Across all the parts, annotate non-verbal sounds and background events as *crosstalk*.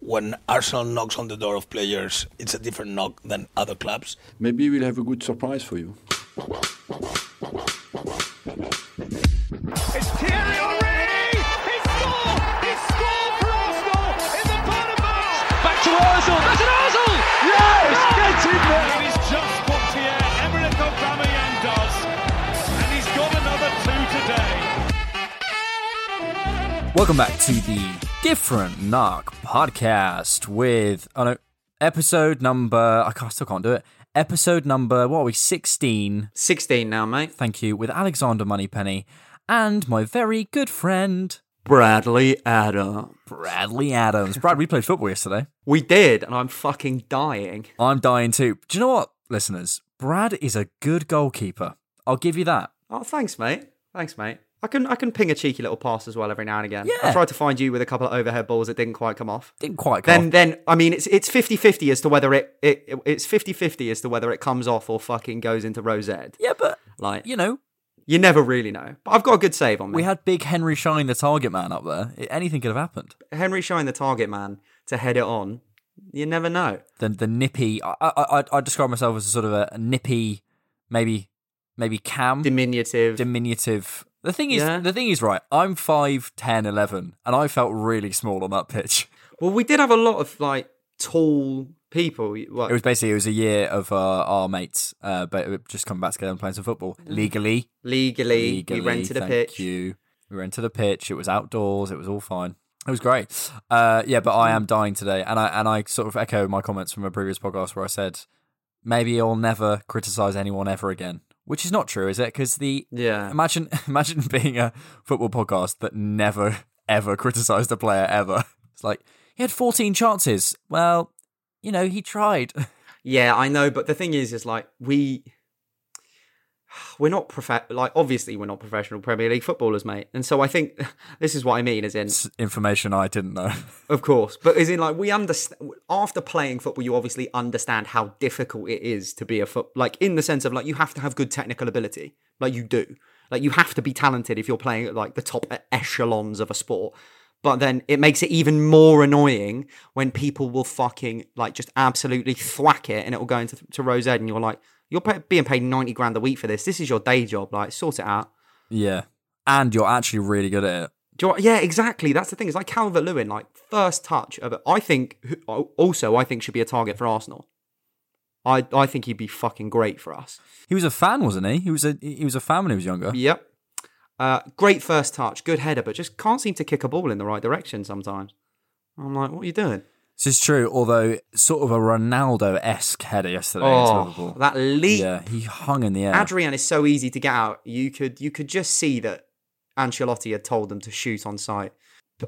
When Arsenal knocks on the door of players, it's a different knock than other clubs. Maybe we'll have a good surprise for you. It's Welcome back to the Different Knock podcast with oh no, episode number I can't, still can't do it. Episode number what are we? Sixteen. 16 now, mate. Thank you with Alexander Moneypenny and my very good friend Bradley Adam. Bradley Adams. Brad, we played football yesterday. We did, and I'm fucking dying. I'm dying too. Do you know what, listeners? Brad is a good goalkeeper. I'll give you that. Oh, thanks, mate. Thanks, mate. I can I can ping a cheeky little pass as well every now and again. Yeah. I tried to find you with a couple of overhead balls that didn't quite come off. Didn't quite go. Then off. then I mean it's it's 50-50 as to whether it, it it's 50-50 as to whether it comes off or fucking goes into rosette. yeah, but Like you know, you never really know. But I've got a good save on me. we had big Henry Shine, the target man, up there. Anything could have happened. Henry Shine the target man to head it on. You never know. the the nippy. I I I describe myself as a sort of a, a nippy, maybe maybe cam Diminutive. diminutive. The thing is, Yeah. the thing is, right. I'm 5, 10, 11, and I felt really small on that pitch. well, we did have a lot of like tall people. It was basically it was a year of uh, our mates, uh, but just coming back together and playing some football legally. legally, Legally, we rented a pitch. You. We rented a pitch. It was outdoors. It was all fine. It was great. Uh, yeah, but I am dying today, and I and I sort of echo my comments from a previous podcast where I said maybe I'll never criticize anyone ever again, which is not true, is it? Because the Yeah. imagine *laughs* imagine being a football podcast that never ever criticized a player ever. It's like he had 14 chances. Well, you know, he tried. *laughs* Yeah, I know, but the thing is, is like we *sighs* we're not prof- like obviously we're not professional Premier League footballers, mate. And so I think *laughs* this is what I mean, as in, It's information I didn't know. *laughs* of course, but as in like we understand after playing football, you obviously understand how difficult it is to be a foot like in the sense of like you have to have good technical ability, like you do, like you have to be talented if you're playing at like the top echelons of a sport. But then it makes it even more annoying when people will fucking like just absolutely thwack it and it will go into to Rose Ed and you're like, you're pay- being paid 90 grand a week for this. This is your day job. Like, sort it out. yeah. And you're actually really good at it. Do you yeah, exactly. That's the thing. It's like Calvert Lewin, like first touch of it. I think, also, I think should be a target for Arsenal. I, I think he'd be fucking great for us. He was a fan, wasn't he? He was a he was a fan when he was younger. Yep. Uh, great first touch, good header, but just can't seem to kick a ball in the right direction sometimes. I'm like, what are you doing? This is true, although sort of a Ronaldo esque header yesterday Oh, that leap. Yeah, he hung in the air. Adrian is so easy to get out. You could you could just see that Ancelotti had told them to shoot on sight.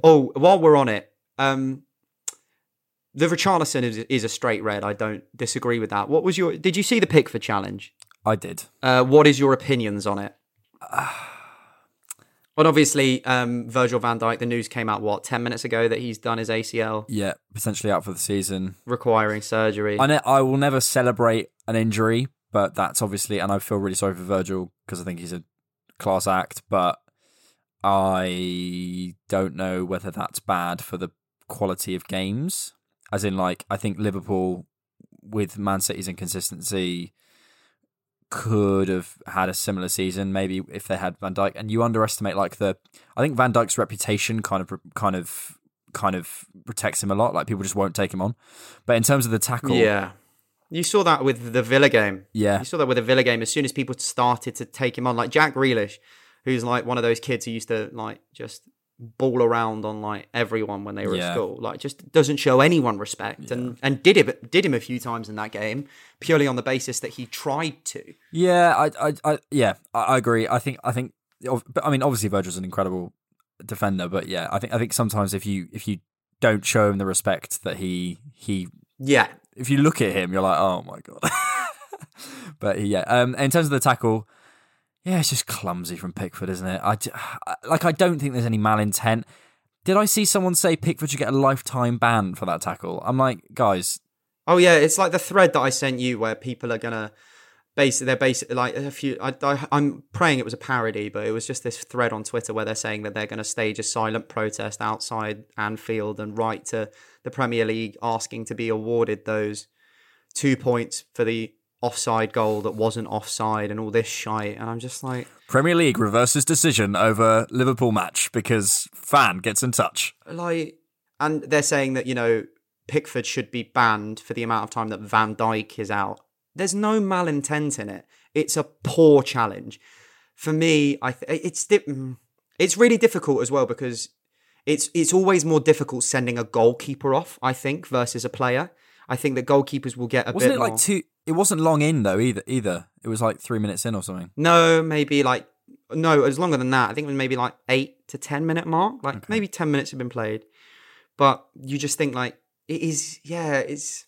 Oh, while we're on it, um, the Richarlison is, is a straight red. I don't disagree with that. What was your? Did you see the Pickford challenge? I did. Uh, what is your opinions on it? But obviously, um, Virgil van Dijk. The news came out what ten minutes ago that he's done his ACL, Yeah, potentially out for the season. requiring surgery. I ne- I will never celebrate an injury, but that's obviously, and I feel really sorry for Virgil because I think he's a class act, but I don't know whether that's bad for the quality of games. As in, like, I think Liverpool with Man City's inconsistency could have had a similar season, maybe if they had Van Dijk. And you underestimate like the, I think Van Dijk's reputation kind of, kind of, kind of protects him a lot. Like people just won't take him on. But in terms of the tackle, Yeah. You saw that with the Villa game. Yeah. You saw that with the Villa game. As soon as people started to take him on, like Jack Grealish, who's like one of those kids who used to like just ball around on like everyone when they were Yeah. at school. Like just doesn't show anyone respect and and did it did him a few times in that game purely on the basis that he tried to. Yeah, I, I, I yeah, I, I agree. I think, I think, but I mean, obviously, Virgil's an incredible defender, but yeah, I think I think sometimes if you if you don't show him the respect that he he Yeah, if you look at him, you're like, oh my god. *laughs* but yeah, um, in terms of the tackle, yeah, it's just clumsy from Pickford, isn't it? I like. I don't think there's any malintent. Did I see someone say Pickford should get a lifetime ban for that tackle? I'm like, guys, Oh yeah, it's like the thread that I sent you where people are gonna basically they're basically like a few. I, I, I'm praying it was a parody, but it was just this thread on Twitter where they're saying that they're going to stage a silent protest outside Anfield and write to the Premier League asking to be awarded those two points for the offside goal that wasn't offside and all this shite. And I'm just like, Premier League reverses decision over Liverpool match because fan gets in touch. like, and they're saying that you know Pickford should be banned for the amount of time that Van Dijk is out. There's no malintent in it. It's a poor challenge. For me, I th- it's di- mm, it's really difficult as well because it's it's always more difficult sending a goalkeeper off. I think versus a player. I think that goalkeepers will get a Wasn't bit it like two? It wasn't long in though either. Either it was like three minutes in or something. No, maybe like no, it was longer than that. I think it was maybe like eight to ten minute mark. Like maybe ten minutes have been played. But you just think like it is yeah, it's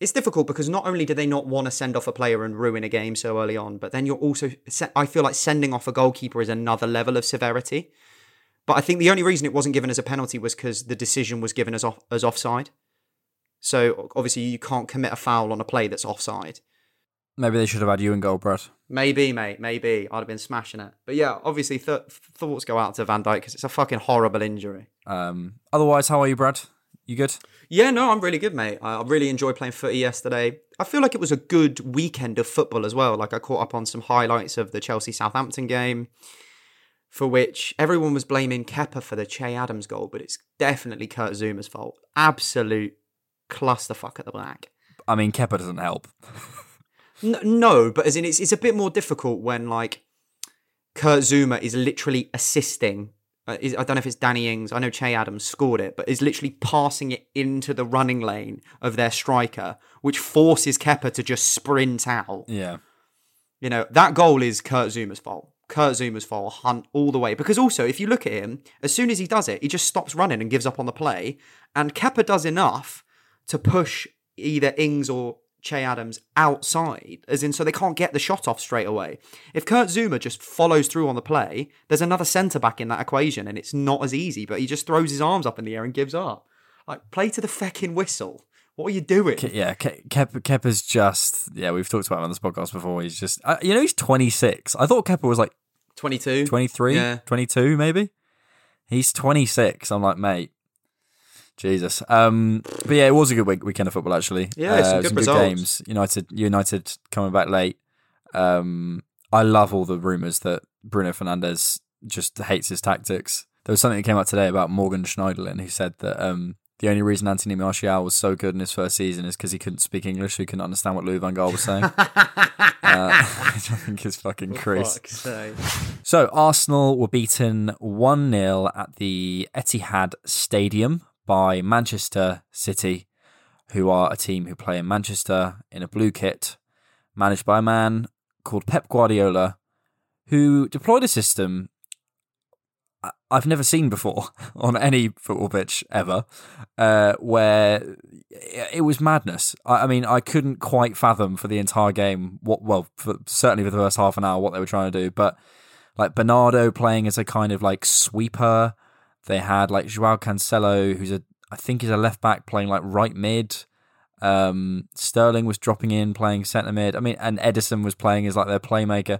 it's difficult because not only do they not want to send off a player and ruin a game so early on, but then you're also I feel like sending off a goalkeeper is another level of severity. But I think the only reason it wasn't given as a penalty was because the decision was given as off as offside. So obviously you can't commit a foul on a play that's offside. Maybe they should have had you in goal, Brad. Maybe, mate. Maybe I'd have been smashing it. But yeah, obviously th- thoughts go out to Van Dijk because it's a fucking horrible injury. Um, otherwise, how are you, Brad? You good? Yeah, no, I'm really good, mate. I I really enjoyed playing footy yesterday. I feel like it was a good weekend of football as well. Like I caught up on some highlights of the Chelsea Southampton game, for which everyone was blaming Kepa for the Che Adams goal, but it's definitely Kurt Zouma's fault. Absolute clusterfuck at the back. I mean, Kepa doesn't help. N- no, but as in it's it's a bit more difficult when like Kurt Zouma is literally assisting. Uh, is, I don't know if it's Danny Ings. I know Che Adams scored it, but is literally passing it into the running lane of their striker, which forces Kepa to just sprint out. Yeah. You know that goal is Kurt Zouma's fault. Kurt Zouma's fault, hunt all the way. Because also, if you look at him, as soon as he does it, he just stops running and gives up on the play. And Kepa does enough to push either Ings or Che Adams outside, as in so they can't get the shot off straight away. If Kurt Zouma just follows through on the play, there's another centre back in that equation, and it's not as easy. But he just throws his arms up in the air and gives up. Like play to the fecking whistle. What are you doing? Ke- yeah, Ke- Kepa, Kepa's just yeah. We've talked about him on this podcast before. He's just uh, you know he's 26. I thought Kepa was like Twenty-two. 23, Yeah. 22 maybe. He's 26. I'm like, mate, Jesus. Um, but yeah, it was a good week, weekend of football actually. Yeah, some Uh, good results. games. United, United coming back late. Um, I love all the rumors that Bruno Fernandes just hates his tactics. There was something that came out today about Morgan Schneiderlin who said that um, the only reason Anthony Martial was so good in his first season is because he couldn't speak English, so he couldn't understand what Louis van Gaal was saying. *laughs* uh, *laughs* which I think is fucking crazy. So Arsenal were beaten 1-0 at the Etihad Stadium by Manchester City, who are a team who play in Manchester in a blue kit, managed by a man called Pep Guardiola, who deployed a system I've never seen before *laughs* on any football pitch ever, uh, where it was madness. I, I mean, I couldn't quite fathom for the entire game what, well, for, certainly for the first half an hour, what they were trying to do. But like Bernardo playing as a kind of like sweeper, they had like Joao Cancelo, who's a, I think he's a left back playing like right mid. Um, Sterling was dropping in playing centre mid. I mean, and Ederson was playing as like their playmaker.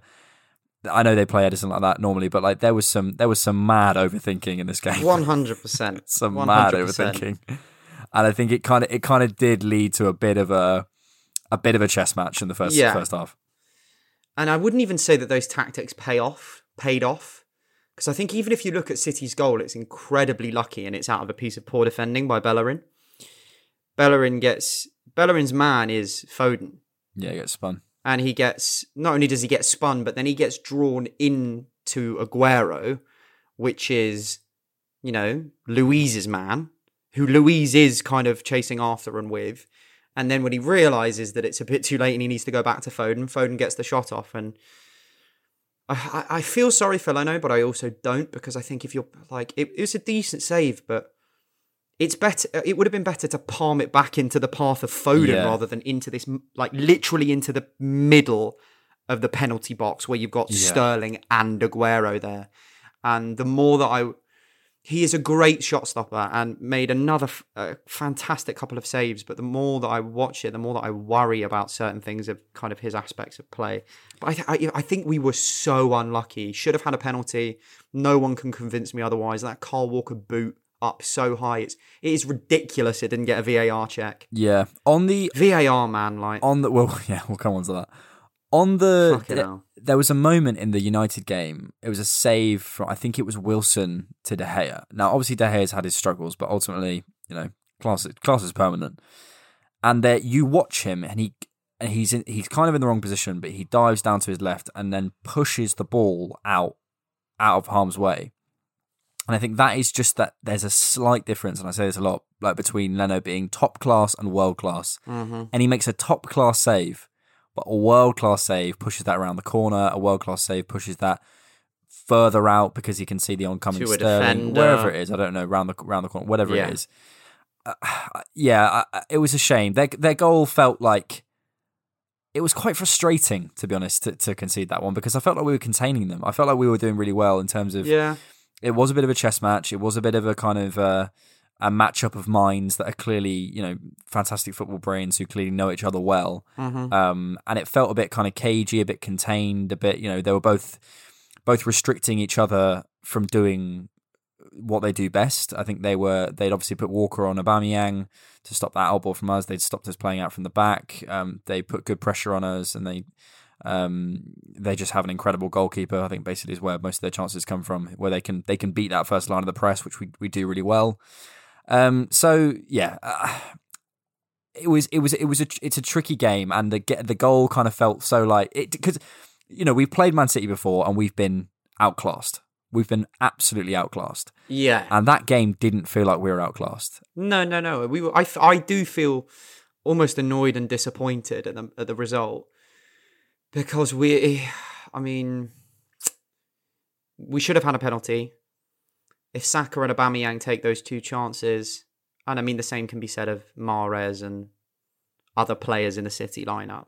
I know they play Ederson like that normally, but like there was some there was some mad overthinking in this game. *laughs* One hundred percent. some mad overthinking, and I think it kind of it kind of did lead to a bit of a a bit of a chess match in the first Yeah. first half. And I wouldn't even say that those tactics pay off, paid off, because I think even if you look at City's goal, it's incredibly lucky and it's out of a piece of poor defending by Bellerin. Bellerin gets Bellerin's man is Foden, Yeah, it gets spun. and he gets not only does he get spun, but then he gets drawn into Aguero, which is you know Luiz's man, who Luiz is kind of chasing after and with. And then when he realizes that it's a bit too late and he needs to go back to Foden, Foden gets the shot off and I, I feel sorry for Leno, but I also don't because I think if you're like it, it was a decent save, but it's better. Uh, it would have been better to palm it back into the path of Foden Yeah. rather than into this like literally into the middle of the penalty box where you've got Yeah. Sterling and Aguero there. And the more that I, he is a great shot stopper and made another f- fantastic couple of saves. But the more that I watch it, the more that I worry about certain things of kind of his aspects of play. But I, th- I, I think we were so unlucky. Should have had a penalty. No one can convince me otherwise. That Kyle Walker boot up so high, it's it is ridiculous. It didn't get a VAR check. Yeah. On the VAR man, like on the well, *laughs* yeah, we'll come on to that. On the th- there was a moment in the United game. It was a save from I think it was Wilson to De Gea. Now, obviously, De Gea's had his struggles, but ultimately, you know, class class is permanent. And there, you watch him, and he and he's in, he's kind of in the wrong position, but he dives down to his left and then pushes the ball out out of harm's way. And I think that is just that there's a slight difference, and I say this a lot, like between Leno being top class and world class. Mm-hmm. And he makes a top class save, but a world class save pushes that around the corner. A world class save pushes that further out because he can see the oncoming To Sterling, defender. wherever it is. I don't know, round the round the corner, whatever Yeah. it is. Uh, *sighs* yeah, I- it was a shame. Their their goal felt like it was quite frustrating, to be honest, to, to concede that one because I felt like we were containing them. I felt like we were doing really well in terms of Yeah. it was a bit of a chess match. It was a bit of a kind of uh, a matchup of minds that are clearly, you know, fantastic football brains who clearly know each other well. Um, and it felt a bit kind of cagey, a bit contained, a bit, you know, they were both both restricting each other from doing what they do best. I think they were they'd obviously put Walker on Aubameyang to stop that elbow from us. They'd stopped us playing out from the back. Um, they put good pressure on us, and they um, they just have an incredible goalkeeper. I think basically is where most of their chances come from, where they can they can beat that first line of the press, which we we do really well. Um, so yeah. Uh, it was it was it was a it's a tricky game and the get the goal kind of felt so like it because you know we've played Man City before and we've been outclassed we've been absolutely outclassed Yeah. and that game didn't feel like we were outclassed No, no, no. We were. I, I do feel almost annoyed and disappointed at the at the result because we. I mean, we should have had a penalty. If Saka and Aubameyang take those two chances, and I mean the same can be said of Mahrez and other players in the City lineup,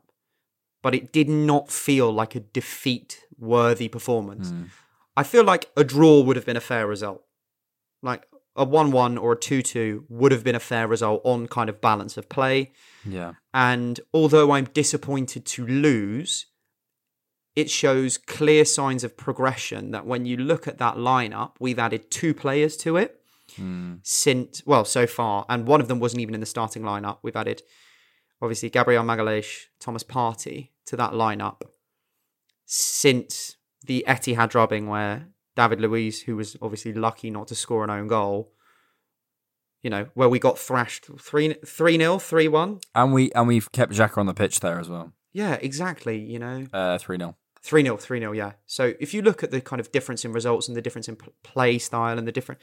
but it did not feel like a defeat-worthy performance. Hmm. I feel like a draw would have been a fair result. Like a 1-1 or a 2-2 would have been a fair result on kind of balance of play. Yeah. And although i'm disappointed to lose it shows clear signs of progression that when you look at that lineup we've added two players to it since well so far. And one of them wasn't even in the starting lineup. We've added obviously gabriel magalhaes thomas partey to that lineup since the etihad drubbing where david luiz who was obviously lucky not to score an own goal you know where we got thrashed 3 3 0 3 1 and we and we've kept Xhaka on the pitch there as well. Yeah exactly you know. Uh 3-0 3 0, 3 0, yeah. So if you look at the kind of difference in results and the difference in play style and the different.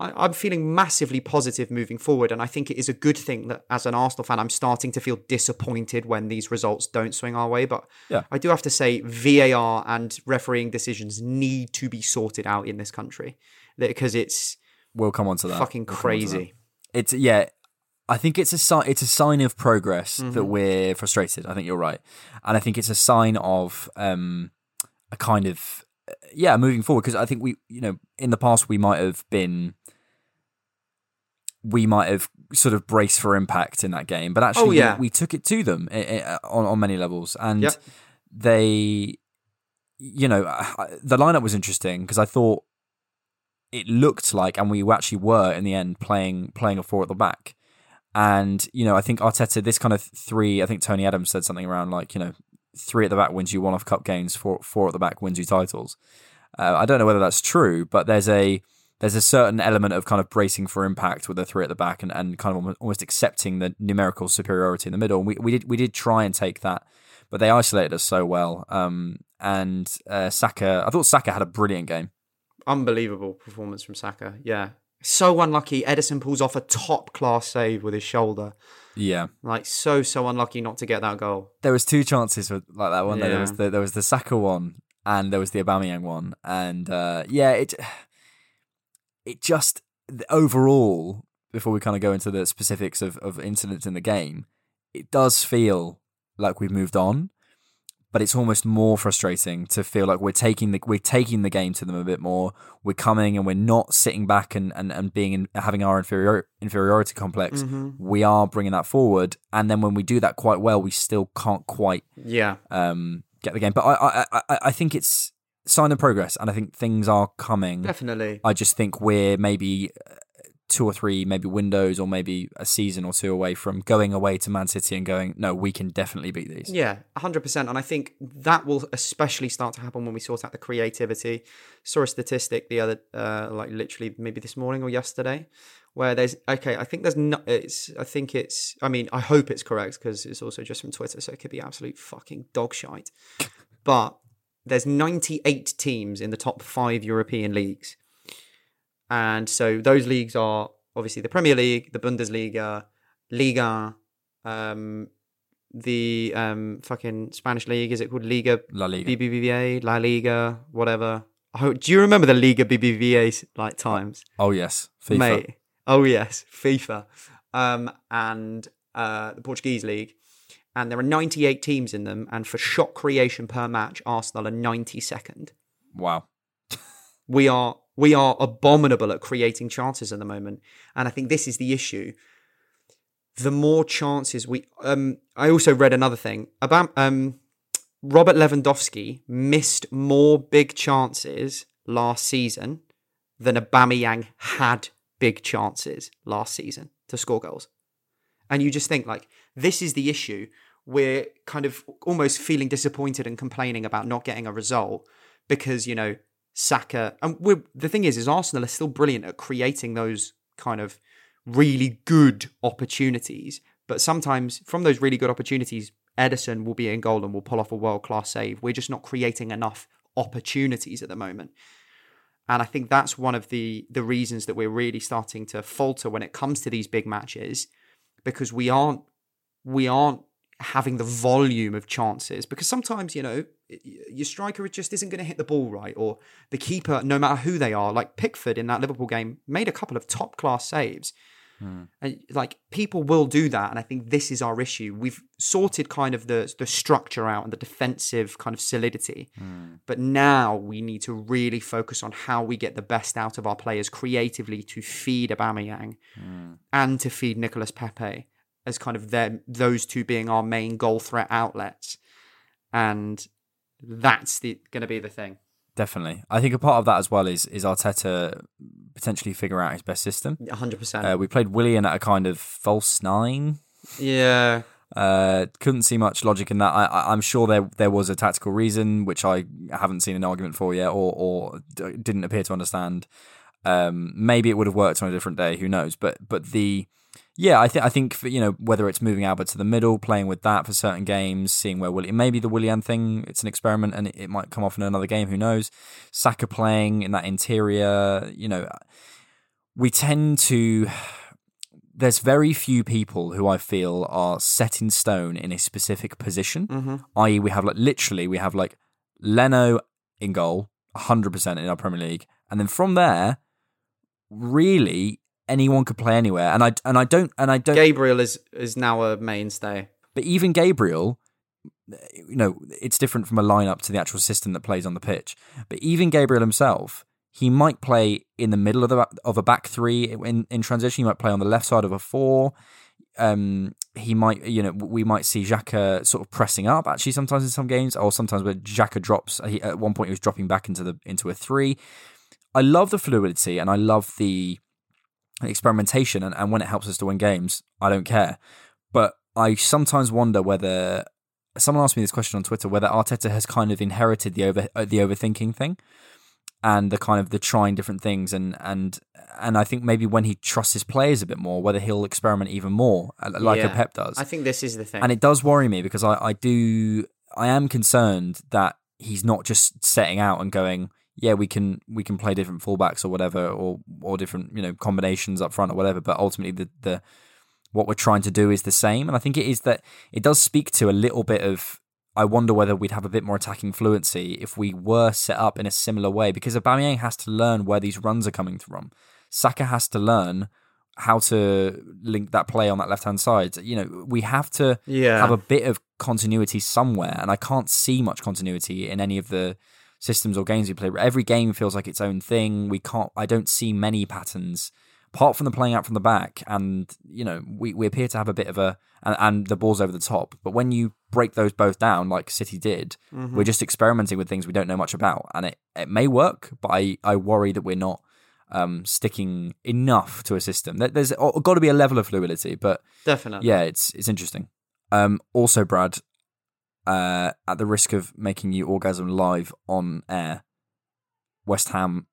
I, I'm feeling massively positive moving forward. And I think it is a good thing that as an Arsenal fan, I'm starting to feel disappointed when these results don't swing our way. But Yeah. I do have to say, VAR and refereeing decisions need to be sorted out in this country because it's we'll come on to that fucking We'll to that. crazy. it's yeah i think it's a sign it's a sign of progress Mm-hmm. that we're frustrated i think you're right and i think it's a sign of um a kind of uh, yeah moving forward because i think we you know in the past we might have been we might have sort of braced for impact in that game but actually Oh, yeah. we, we took it to them eh, eh, on, on many levels and Yep. they you know the lineup was interesting because i thought it looked like, and we actually were in the end playing playing a four at the back. And you know, I think Arteta, this kind of three. I think Tony Adams said something around like you know, three at the back wins you one off cup games, four four at the back wins you titles. Uh, I don't know whether that's true, but there's a there's a certain element of kind of bracing for impact with the three at the back and, and kind of almost accepting the numerical superiority in the middle. And we, we did we did try and take that, but they isolated us so well. Um, and uh, Saka, I thought Saka had a brilliant game. Unbelievable performance from Saka. Yeah. So unlucky. Ederson pulls off a top class save with his shoulder. Yeah, Like, so, so unlucky not to get that goal. there was two chances with, like that one. There was the there was the Saka one, and there was the Aubameyang one, and uh, yeah, it it just overall before we kind of go into the specifics of, of incidents in the game, it does feel like we've moved on, but it's almost more frustrating to feel like we're taking the we're taking the game to them a bit more. We're coming and we're not sitting back and and, and being in, having our inferior, inferiority complex. Mm-hmm. We are bringing that forward, and then when we do that quite well, we still can't quite Yeah. um, get the game. But I, I I I think it's sign of progress, and I think things are coming. Definitely. I just think we're maybe two or three, maybe windows, or maybe a season or two away from going away to Man City and going, no, we can definitely beat these. Yeah, 100%. And I think that will especially start to happen when we sort out the creativity. Saw a statistic the other, uh, like literally maybe this morning or yesterday, where there's, okay, I think there's no, it's, I think it's, I mean, I hope it's correct because it's also just from Twitter, so it could be absolute fucking dog shite. But there's 98 teams in the top five European leagues. And so those leagues are obviously the Premier League, the Bundesliga, Liga, um, the um, fucking Spanish league. Is it called Liga? La Liga. BBVA, La Liga, whatever. Hope, do you remember the Liga BBVA like times, Oh yes, FIFA. mate? Oh yes, FIFA, um, and uh, the Portuguese league. And there are 98 teams in them, and for shot creation per match, Arsenal are 92nd Wow. we are we are abominable at creating chances at the moment. And i think this is the issue. The more chances we um i also read another thing. About um robert lewandowski missed more big chances last season than Aubameyang had big chances last season to score goals. And you just think like this is the issue. We're kind of almost feeling disappointed and complaining about not getting a result because you know Saka. And the thing is is Arsenal are still brilliant at creating those kind of really good opportunities. But sometimes from those really good opportunities Ederson will be in goal and will pull off a world class save. We're just not creating enough opportunities at the moment. And I think that's one of the the reasons that we're really starting to falter when it comes to these big matches because we aren't we aren't having the volume of chances because sometimes you know your striker just isn't going to hit the ball right or the keeper no matter who they are like Pickford in that Liverpool game made a couple of top class saves hmm. and like people will do that and I think this is our issue. We've sorted kind of the the structure out and the defensive kind of solidity hmm. but now we need to really focus on how we get the best out of our players creatively to feed Aubameyang hmm. and to feed Nicolas Pepe as kind of their those two being our main goal threat outlets, and that's the going to be the thing. Definitely. I think a part of that as well is is Arteta potentially figure out his best system. hundred percent. Uh, we played Willian at a kind of false nine. Yeah, Uh, couldn't see much logic in that. I, I'm sure there there was a tactical reason, which I haven't seen an argument for yet, or or d- didn't appear to understand. Um, maybe it would have worked on a different day. Who knows? But but the yeah, I think I think for, you know whether it's moving Albert to the middle, playing with that for certain games, seeing where William maybe the Willian thing, it's an experiment and it, it might come off in another game. Who knows? Saka playing in that interior, you know, we tend to there's very few people who I feel are set in stone in a specific position. Mm-hmm. I.e., we have like literally we have like Leno in goal, hundred percent in our Premier League, and then from there, really anyone could play anywhere. And I and I don't and I don't. Gabriel is is now a mainstay. But even Gabriel, you know, it's different from a lineup to the actual system that plays on the pitch. But even Gabriel himself, he might play in the middle of the of a back three in in transition. He might play on the left side of a four. Um, he might, you know, we might see Xhaka sort of pressing up actually sometimes in some games, or sometimes where Xhaka drops. He, at one point, he was dropping back into the into a three. I love the fluidity and I love the experimentation, and, and when it helps us to win games, I don't care. But I sometimes wonder whether someone asked me this question on Twitter whether Arteta has kind of inherited the over uh, the overthinking thing and the kind of the trying different things and and and I think maybe when he trusts his players a bit more, whether he'll experiment even more, uh, like a Pep does. I think this is the thing. and it does worry me because I, I do I am concerned that he's not just setting out and going, yeah, we can we can play different fullbacks or whatever, or or different you know combinations up front or whatever. But ultimately, the the what we're trying to do is the same, and I think it is that it does speak to a little bit of I wonder whether we'd have a bit more attacking fluency if we were set up in a similar way because Aubameyang has to learn where these runs are coming from. Saka has to learn how to link that play on that left hand side. You know, we have to Yeah. have a bit of continuity somewhere, and I can't see much continuity in any of the systems or games we play. Every game feels like its own thing. We can't. I don't see many patterns apart from the playing out from the back, and you know, we, we appear to have a bit of a and, and the balls over the top. But when you break those both down, like City did, we're just experimenting with things we don't know much about, and it it may work, but I I worry that we're not um, sticking enough to a system. There- There's got to be a level of fluidity, but Definitely. yeah, it's it's interesting. Um, also, Brad, uh, at the risk of making you orgasm live on air, West Ham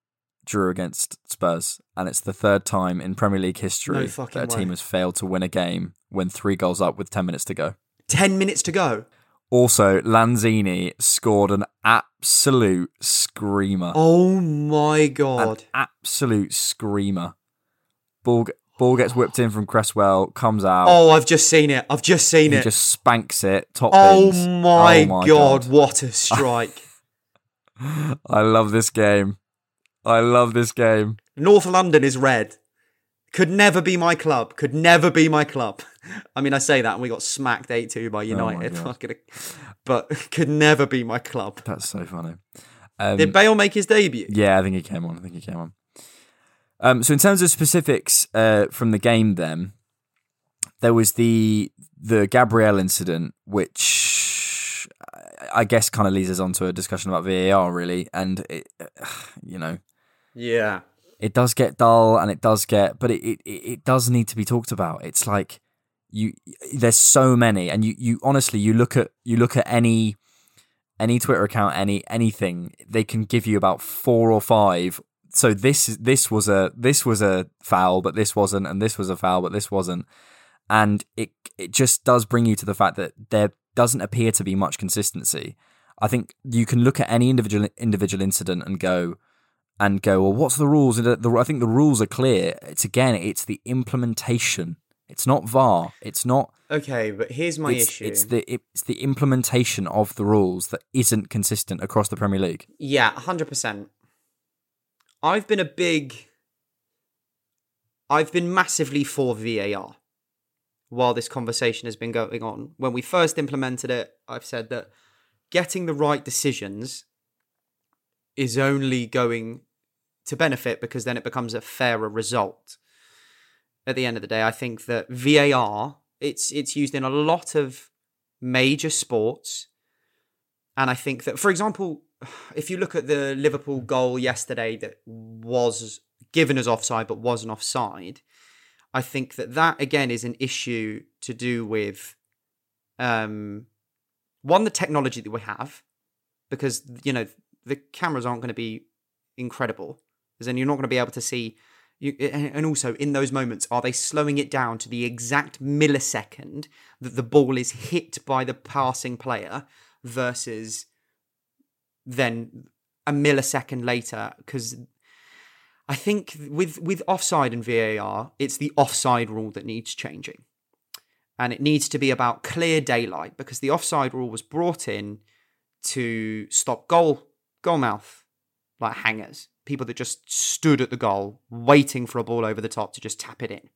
drew against Spurs, and it's the third time in Premier League history No that a team way. has failed to win a game when three goals up with ten minutes to go. Ten minutes to go. Also, Lanzini scored an absolute screamer. Oh my an god. absolute screamer. Ball, ball gets whipped in from Cresswell, comes out. Oh, I've just seen it. I've just seen he it. just spanks it. Top Oh my, Oh my god, what a *laughs* strike. I love this game. I love this game. North London is red. Could never be my club. Could never be my club. *laughs* I mean, I say that and we got smacked 8 2 by United. *laughs* God. Fucking- but could never be my club. That's so funny. Um, Did Bale make his debut? yeah, I think he came on. I think he came on. Um, so in terms of specifics uh, from the game, then there was the the Gabriel incident, which I- I guess kind of leads us on to a discussion about VAR, really, and it, *sighs* you know Yeah. it does get dull and it does get but it, it, it does need to be talked about. It's like you there's so many. And you, you honestly you look at you look at any any twitter account any anything they can give you about four or five so this this was a this was a foul but this wasn't and this was a foul but this wasn't and it it just does bring you to the fact that there doesn't appear to be much consistency i think you can look at any individual individual incident and go and go, well, what's the rules? And the, the, I think the rules are clear. It's again, it's the implementation. It's not VAR. It's not. Okay, but here's my it's, issue. it's the it's the implementation of the rules that isn't consistent across the Premier League. Yeah, hundred percent. I've been a big. I've been massively for VAR while this conversation has been going on. When we first implemented it, I've said that getting the right decisions is only going to benefit because then it becomes a fairer result. At the end of the day, I think that VAR it's it's used in a lot of major sports and I think that, for example, if you look at the Liverpool goal yesterday that was given as offside but wasn't offside, I think that that again is an issue to do with um, one the technology that we have, because you know the cameras aren't going to be incredible, because then you're not going to be able to see. You, and and also in those moments, are they slowing it down to the exact millisecond that the ball is hit by the passing player versus then a millisecond later? Because I think with with offside and VAR, it's the offside rule that needs changing. And it needs to be about clear daylight because the offside rule was brought in to stop goal goal mouth like hangers, people that just stood at the goal waiting for a ball over the top to just tap it in.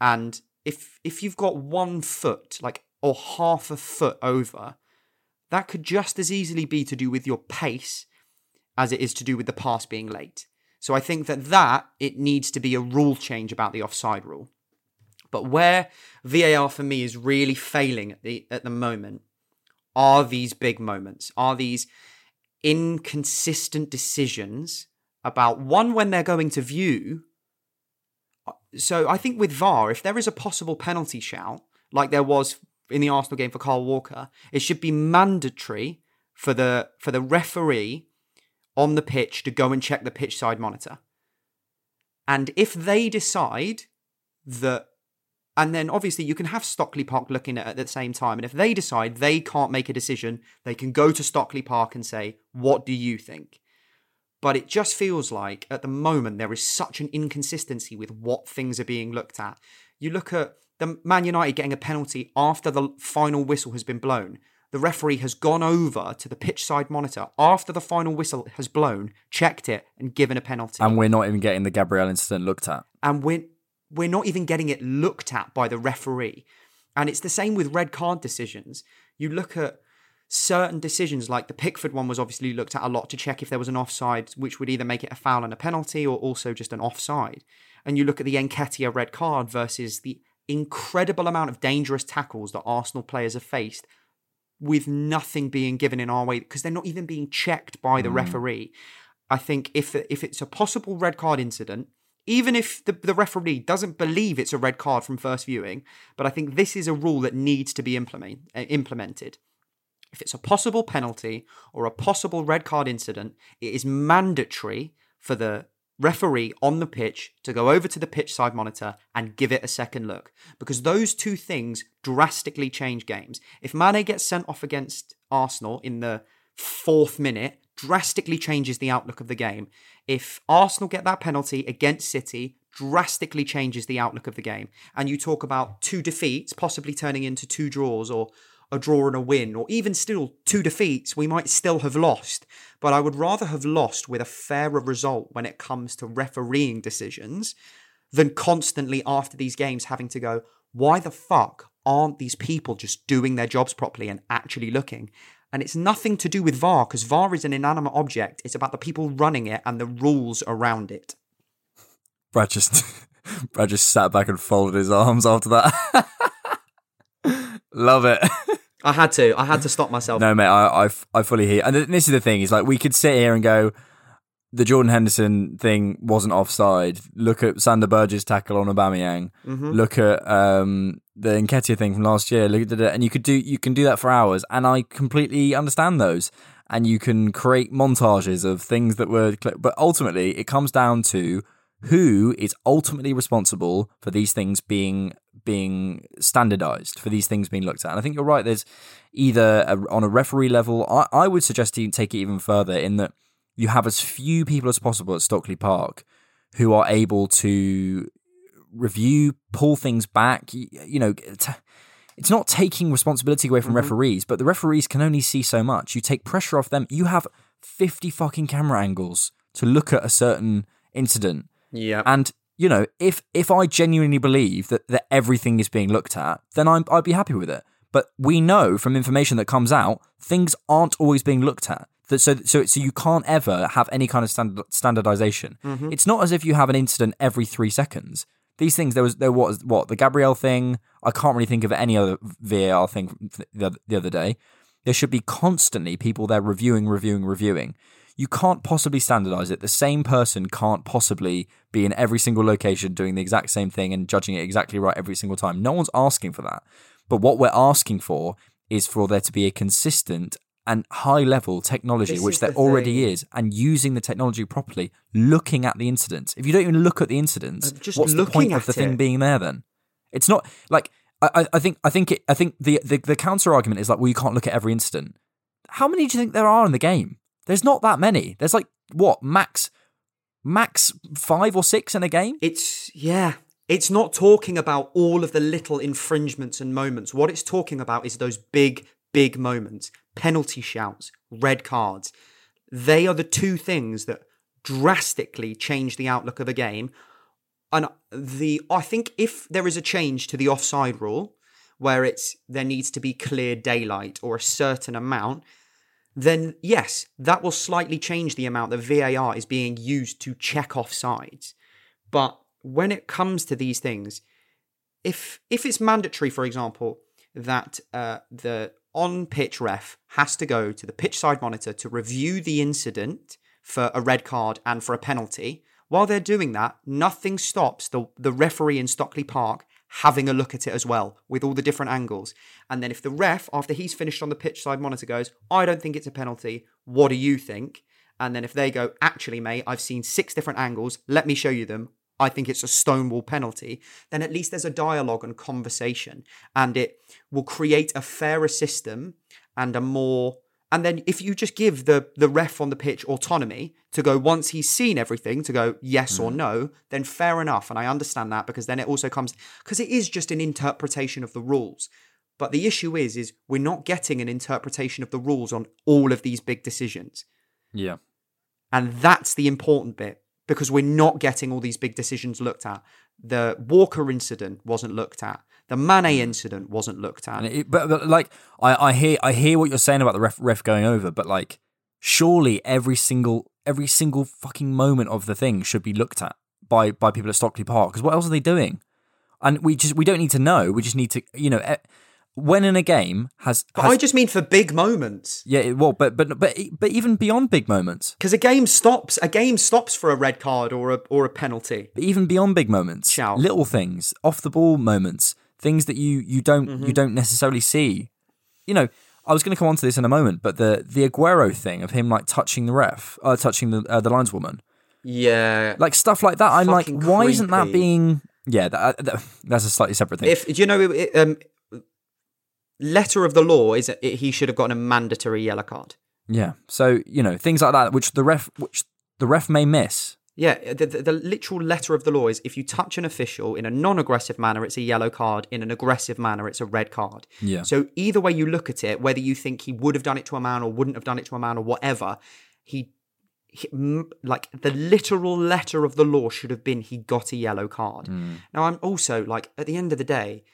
And if if you've got one foot, like or half a foot over, that could just as easily be to do with your pace as it is to do with the pass being late. So I think that that it needs to be a rule change about the offside rule. But where VAR for me is really failing at the at the moment are these big moments, are these inconsistent decisions about one when they're going to view. So I think with VAR, if there is a possible penalty shout, like there was in the Arsenal game for Kyle Walker, it should be mandatory for the for the referee on the pitch to go and check the pitch side monitor. And if they decide that and then obviously you can have Stockley Park looking at it at the same time. And if they decide they can't make a decision, they can go to Stockley Park and say, What do you think? But it just feels like at the moment there is such an inconsistency with what things are being looked at. You look at the Man United getting a penalty after the final whistle has been blown. the referee has gone over to the pitch side monitor after the final whistle has blown, checked it, and given a penalty. And we're not even getting the Gabriel incident looked at. and we're we're not even getting it looked at by the referee. And it's the same with red card decisions. You look at certain decisions, like the Pickford one was obviously looked at a lot to check if there was an offside, which would either make it a foul and a penalty, or also just an offside. And you look at the Nketiah red card versus the incredible amount of dangerous tackles that Arsenal players have faced with nothing being given in our way because they're not even being checked by the referee. I think if if it's a possible red card incident, even if the, the referee doesn't believe it's a red card from first viewing, but I think this is a rule that needs to be implement, uh, implemented. If it's a possible penalty or a possible red card incident, it is mandatory for the referee on the pitch to go over to the pitch side monitor and give it a second look because those two things drastically change games. If Mane gets sent off against Arsenal in the fourth minute, drastically changes the outlook of the game. If Arsenal get that penalty against City, drastically changes the outlook of the game. And you talk about two defeats possibly turning into two draws or a draw and a win, or even still two defeats, we might still have lost. But I would rather have lost with a fairer result when it comes to refereeing decisions than constantly after these games having to go, why the fuck aren't these people just doing their jobs properly and actually looking? And it's nothing to do with VAR because VAR is an inanimate object. It's about the people running it and the rules around it. Brad just *laughs* Brad just sat back and folded his arms after that. *laughs* Love it. *laughs* I had to. I had to stop myself. No, mate, I, I, I fully hear. And this is the thing: is like we could sit here and go, the Jordan Henderson thing wasn't offside. Look at Sander Burgess' tackle on Aubameyang. Look at um, the Nketiah thing from last year. Look at it, and you could do you can do that for hours. And I completely understand those. And you can create montages of things that were, but ultimately it comes down to who is ultimately responsible for these things being being standardized for these things being looked at. And i think you're right there's either a, on a referee level I, I would suggest you take it even further in that you have as few people as possible at stockley park who are able to review pull things back. You, you know t- it's not taking responsibility away from mm-hmm. referees but the referees can only see so much. You take pressure off them. You have 50 fucking camera angles to look at a certain incident Yeah. and you know, if if I genuinely believe that, that everything is being looked at, then I'm, I'd be happy with it. But we know from information that comes out, things aren't always being looked at. That so so so you can't ever have any kind of standard, standardization. Mm-hmm. It's not as if you have an incident every three seconds. These things there was there was what the Gabriel thing. I can't really think of any other VAR thing the the other day. There should be constantly people there reviewing, reviewing, reviewing you can't possibly standardize it. The same person can't possibly be in every single location doing the exact same thing and judging it exactly right every single time. No one's asking for that. But what we're asking for is for there to be a consistent and high level technology, This which there the already thing. is, and using the technology properly, looking at the incidents. If you don't even look at the incidents, Uh, just what's the point of at the thing being there then? It's not like I, I- I think I think it, I think the, the the counter argument is like, well, you can't look at every incident. How many do you think there are in the game? There's not that many. There's like what max max five or six in a game. It's yeah. It's not talking about all of the little infringements and moments. What it's talking about is those big, big moments. Penalty shouts, red cards. They are the two things that drastically change the outlook of a game. And the I think if there is a change to the offside rule, where it's there needs to be clear daylight or a certain amount, then yes, that will slightly change the amount that VAR is being used to check off sides. But when it comes to these things, if if it's mandatory, for example, that uh, the on pitch ref has to go to the pitch side monitor to review the incident for a red card and for a penalty, while they're doing that, nothing stops the the referee in Stockley Park having a look at it as well with all the different angles. And then if the ref, after he's finished on the pitch side monitor, goes, I don't think it's a penalty. What do you think? And then if they go, actually, mate, I've seen six different angles. Let me show you them. I think it's a stonewall penalty. Then at least there's a dialogue and conversation, and it will create a fairer system and a more. And then if you just give the the ref on the pitch autonomy to go once he's seen everything to go yes or mm. no, then fair enough. And I understand that because then it also comes because it is just an interpretation of the rules. But the issue is, is we're not getting an interpretation of the rules on all of these big decisions. Yeah. And that's the important bit because we're not getting all these big decisions looked at. The Walker incident wasn't looked at. The Mane incident wasn't looked at. And it, but, but like I, I hear I hear what you're saying about the ref, ref going over, but like surely every single every single fucking moment of the thing should be looked at by by people at Stockley Park because what else are they doing? And we just we don't need to know. We just need to you know eh, when in a game has, but has I just mean for big moments. yeah well but but but but even beyond big moments, Because a game stops, a game stops for a red card or a or a penalty. but even beyond big moments, Shout. little things, off the ball moments, things that you you don't Mm-hmm. you don't necessarily see. You know, I was going to come on to this in a moment, but the the Aguero thing of him like touching the ref, uh, touching the uh, the lineswoman, Yeah. like stuff like that. I'm like, why isn't that being? Yeah, that, that, that's a slightly separate thing. If do you know, it, um, letter of the law is it, he should have gotten a mandatory yellow card. yeah, so you know things like that, which the ref, which the ref may miss. Yeah, the, the, the literal letter of the law is if you touch an official in a non-aggressive manner, it's a yellow card. In an aggressive manner, it's a red card. Yeah. So either way you look at it, whether you think he would have done it to a man or wouldn't have done it to a man or whatever, he, he like the literal letter of the law should have been he got a yellow card. Mm. Now I'm also like at the end of the day,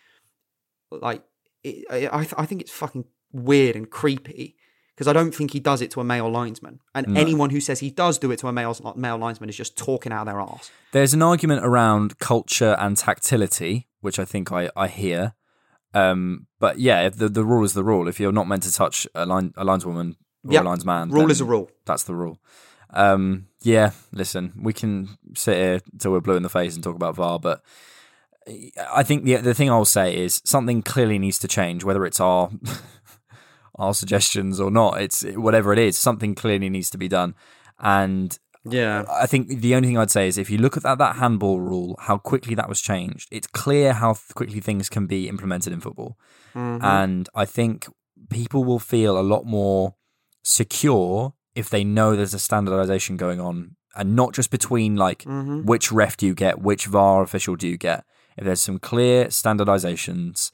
like it, I I, th- I think it's fucking weird and creepy because I don't think he does it to a male linesman, and anyone who says he does do it to a male male linesman is just talking out their arse. There's an argument around culture and tactility, which I think I I hear. Um, but yeah, the the rule is the rule. If you're not meant to touch a line a lineswoman or Yep. a linesman, Rule is a rule. That's the rule. Um, yeah, listen, we can sit here till we're blue in the face and talk about VAR, but I think the the thing I'll say is something clearly needs to change, whether it's our *laughs* our suggestions or not. It's whatever it is, something clearly needs to be done. And Yeah. I think the only thing I'd say is if you look at that, that handball rule, how quickly that was changed, it's clear how quickly things can be implemented in football. Mm-hmm. And I think people will feel a lot more secure if they know there's a standardization going on and not just between like mm-hmm. which ref do you get, which VAR official do you get. If there's some clear standardizations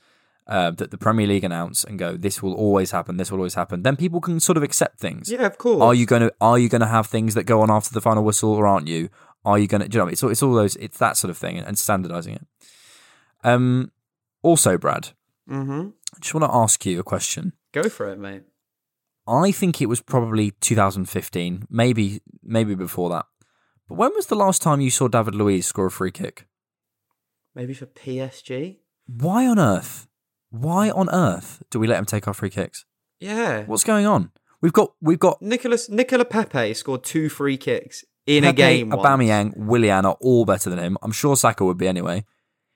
uh, that the Premier League announce and go, this will always happen, this will always happen, then people can sort of accept things. Yeah, of course. Are you going to are you going to have things that go on after the final whistle, or aren't you? Are you going to? You know? what I mean? It's all, it's all those. It's that sort of thing, and standardizing it. Um. Also, Brad, Mm-hmm. I just want to ask you a question. Go for it, mate. I think it was probably 2015, maybe maybe before that. But when was the last time you saw David Luiz score a free kick? Maybe for PSG. Why on earth? Why on earth do we let him take our free kicks? Yeah. What's going on? We've got we've got Nicholas Nicola Pepe scored two free kicks in a game. once. Aubameyang, Willian are all better than him. I'm sure Saka would be anyway.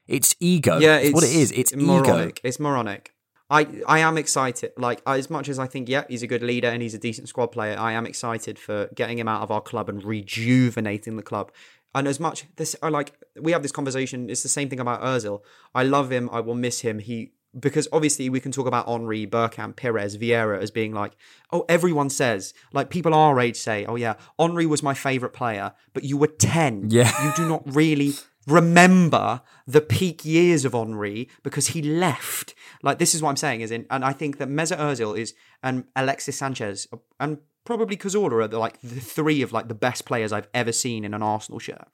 It's ego. Yeah, it's, it's what it is. It's ego. moronic. It's moronic. I I am excited. Like as much as I think, yeah, he's a good leader and he's a decent squad player. I am excited for getting him out of our club and rejuvenating the club. And as much this, I like we have this conversation. It's the same thing about Özil. I love him. I will miss him. He because obviously we can talk about Henry, Bergkamp, Pires, Vieira as being like, oh, everyone says like people our age say, oh yeah, Henry was my favorite player, but you were ten. Yeah. you do not really remember the peak years of Henry because he left. Like this is what I'm saying is in, and I think that Mesut Ozil is and Alexis Sanchez and probably Cazorla are like the three of like the best players I've ever seen in an Arsenal shirt.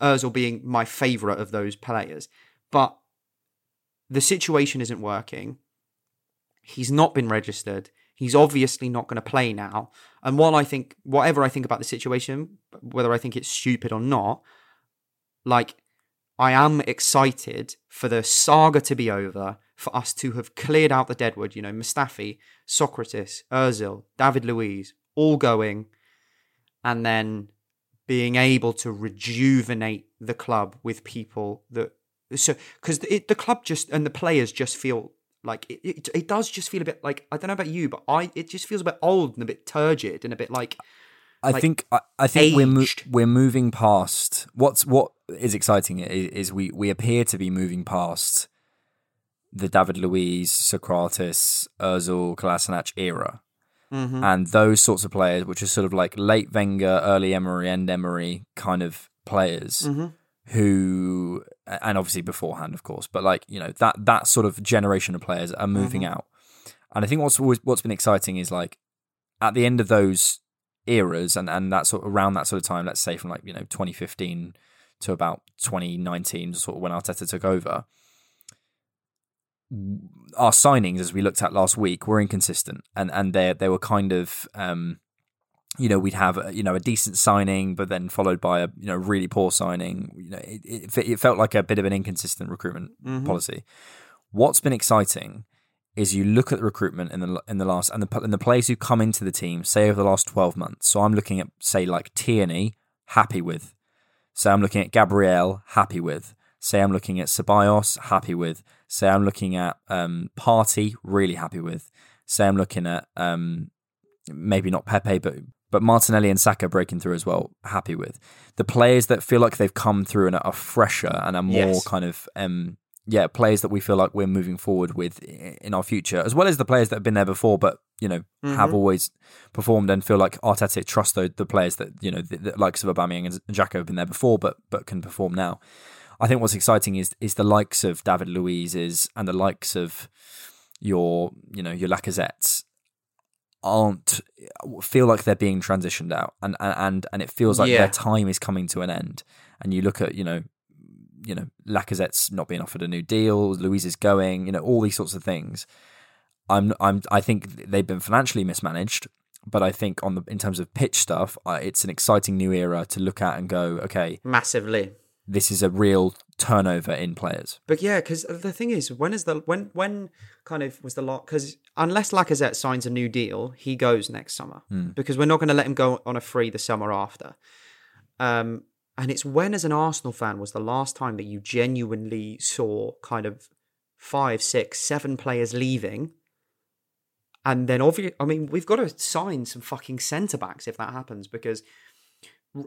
Ozil being my favourite of those players, but the situation isn't working. He's not been registered. He's obviously not going to play now. And while I think, whatever I think about the situation, whether I think it's stupid or not, like I am excited for the saga to be over, for us to have cleared out the deadwood. You know, Mustafi, Socrates, Özil, David Luiz, all going, and then being able to rejuvenate the club with people that so because the club just and the players just feel like it, it, it does just feel a bit like I don't know about you, but I it just feels a bit old and a bit turgid and a bit like I like, think I, I think we're mo- we're moving past what's what is exciting is, is we we appear to be moving past the David Luiz, Socrates, Özil, Kolasinac era, Mm-hmm. and those sorts of players, which are sort of like late Wenger, early Emery, end Emery kind of players, Mm-hmm. who and obviously beforehand, of course, but like you know that that sort of generation of players are moving Mm-hmm. out, and I think what's always what's been exciting is like at the end of those eras and and that sort of around that sort of time, let's say from like you know 2015 to about 2019, sort of when Arteta took over. Our signings, as we looked at last week, were inconsistent, and and they they were kind of um, you know we'd have a, you know a decent signing but then followed by a you know really poor signing. You know it, it, it felt like a bit of an inconsistent recruitment policy. What's been exciting is you look at the recruitment in the in the last and the and the players who come into the team say over the last 12 months. So i'm looking at say like Tierney happy with. So i'm looking at Gabriel, happy with say i'm looking at Ceballos happy with say i'm looking at um Partey really happy with say i'm looking at um maybe not Pepe, but but Martinelli and Saka breaking through as well. Happy with the players that feel like they've come through and are fresher and are more Yes. kind of um yeah players that we feel like we're moving forward with in our future, as well as the players that have been there before, but you know have always performed and feel like Arteta trusts the, the players that you know the, the likes of Aubameyang and Xhaka have been there before, but but can perform now. I think what's exciting is is the likes of David Luiz's and the likes of your you know your Lacazettes aren't feel like they're being transitioned out and and and, it feels like Yeah. their time is coming to an end and you look at you know you know Lacazette's not being offered a new deal Luiz is going you know all these sorts of things I'm I'm I think they've been financially mismanaged but I think on the in terms of pitch stuff uh, it's an exciting new era to look at and go okay Massively. This is a real turnover in players But yeah, because the thing is, when is the when when kind of was the lot? Because unless Lacazette signs a new deal, he goes next summer because we're not going to let him go on a free the summer after. Um, and it's when, as an Arsenal fan, was the last time that you genuinely saw kind of five, six, seven players leaving. And then, obviously, I mean, we've got to sign some fucking centre backs if that happens because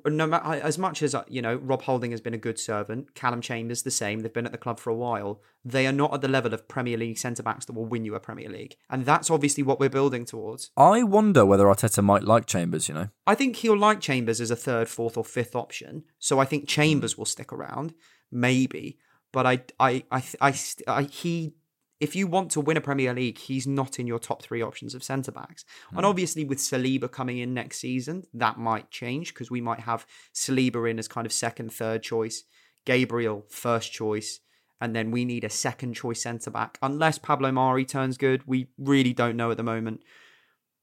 no matter as much as uh, you know Rob Holding has been a good servant, Callum Chambers the same. They've been at the club for a while. They are not at the level of Premier League centre backs that will win you a Premier League, and that's obviously what we're building towards. I wonder whether Arteta might like Chambers you know I think he'll like Chambers as a third, fourth, or fifth option. So I think Chambers will stick around, maybe. But I, I, I, I, I he. If you want to win a Premier League, he's not in your top three options of centre backs. And hmm. obviously, with Saliba coming in next season, that might change because we might have Saliba in as kind of second, third choice, Gabriel first choice, and then we need a second choice centre back. Unless Pablo Mari turns good, we really don't know at the moment.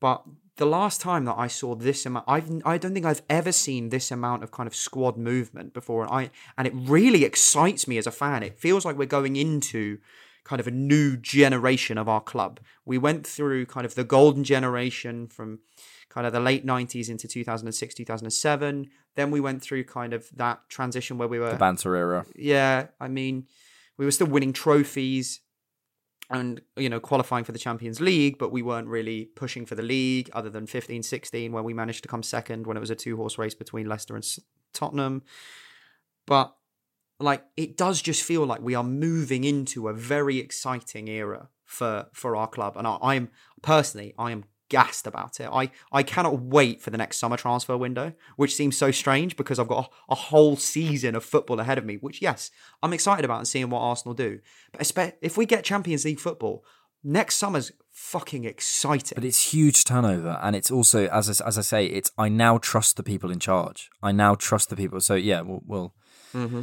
But the last time that I saw this amount, I've I don't think I've ever seen this amount of kind of squad movement before, and I and it really excites me as a fan. It feels like we're going into kind of a new generation of our club. We went through kind of the golden generation from kind of the late 90s into 2006 2007 then we went through kind of that transition where we were the banter era yeah, I mean, we were still winning trophies and, you know, qualifying for the Champions League, but we weren't really pushing for the league other than 15 16 when we managed to come second when it was a two horse race between Leicester and Tottenham. But, like, it does just feel like we are moving into a very exciting era for for our club. And I, I'm personally, I am gassed about it. I, I cannot wait for the next summer transfer window, which seems so strange because I've got a, a whole season of football ahead of me, which, yes, I'm excited about and seeing what Arsenal do. But if we get Champions League football, next summer's fucking exciting. But it's huge turnover, and it's also as I, as I say, it's I now trust the people in charge. I now trust the people. So yeah, we'll we'll, mm-hmm.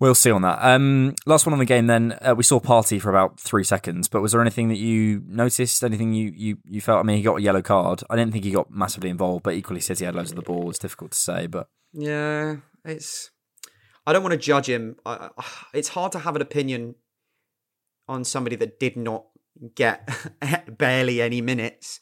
We'll see on that. Um, last one on the game. Then uh, we saw Partey for about three seconds. But was there anything that you noticed? Anything you you you felt? I mean, he got a yellow card. I didn't think he got massively involved, but equally City had loads of the ball. It's difficult to say, but Yeah, it's. I don't want to judge him. I, it's hard to have an opinion on somebody that did not get *laughs* barely any minutes,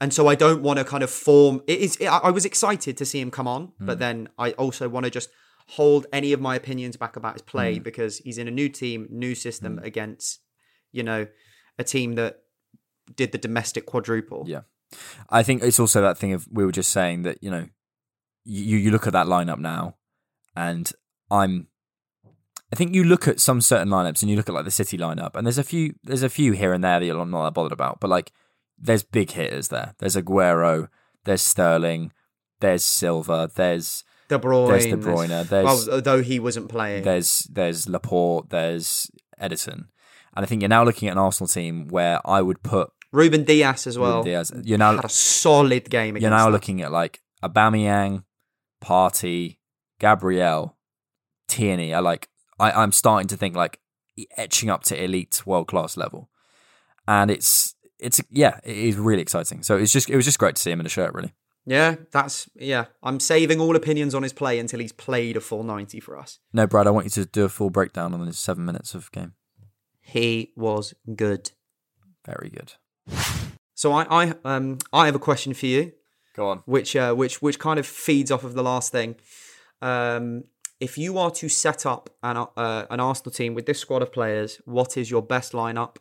and so I don't want to kind of form. It is. I I was excited to see him come on, but then I also want to just hold any of my opinions back about his play hmm. because he's in a new team, new system hmm. against, you know, a team that did the domestic quadruple. Yeah. I think it's also that thing of we were just saying that you know you you look at that lineup now, and I'm. I think you look at some certain lineups and you look at like the City lineup, and there's a few there's a few here and there that you're not that bothered about, but like there's big hitters there. There's Aguero, there's Sterling, there's Silva, there's De Bruyne. There's De Bruyne, there's- well, though he wasn't playing. there's there's Laporte, there's Ederson, and I think you're now looking at an Arsenal team where I would put Ruben Dias as well. Ruben Dias. You're now had a solid game. you're now them. looking at like Aubameyang, Partey, Gabriel, Tierney. I like I, I'm starting to think like etching up to elite world class level, and it's it's yeah, it is really exciting. So it's just it was just great to see him in a shirt, really. Yeah, that's yeah. I'm saving all opinions on his play until he's played a full ninety for us. No, Brad, I want you to do a full breakdown on the seven minutes of game. He was good. Very good. So I, I um I have a question for you, Go on. which uh, which which kind of feeds off of the last thing. Um, if you are to set up an uh, an Arsenal team with this squad of players, what is your best lineup?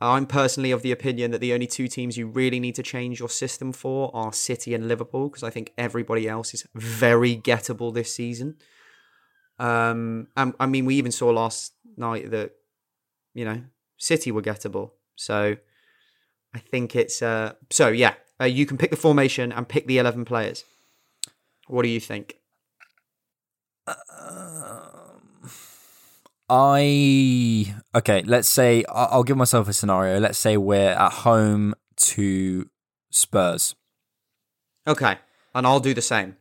I'm personally of the opinion that the only two teams you really need to change your system for are City and Liverpool because I think everybody else is very gettable this season. Um, and I mean, we even saw last night that you know City were gettable, so I think it's uh. So yeah, uh, you can pick the formation and pick the eleven players. What do you think? I okay. Let's say I'll give myself a scenario. Let's say we're at home to Spurs. Okay, and I'll do the same.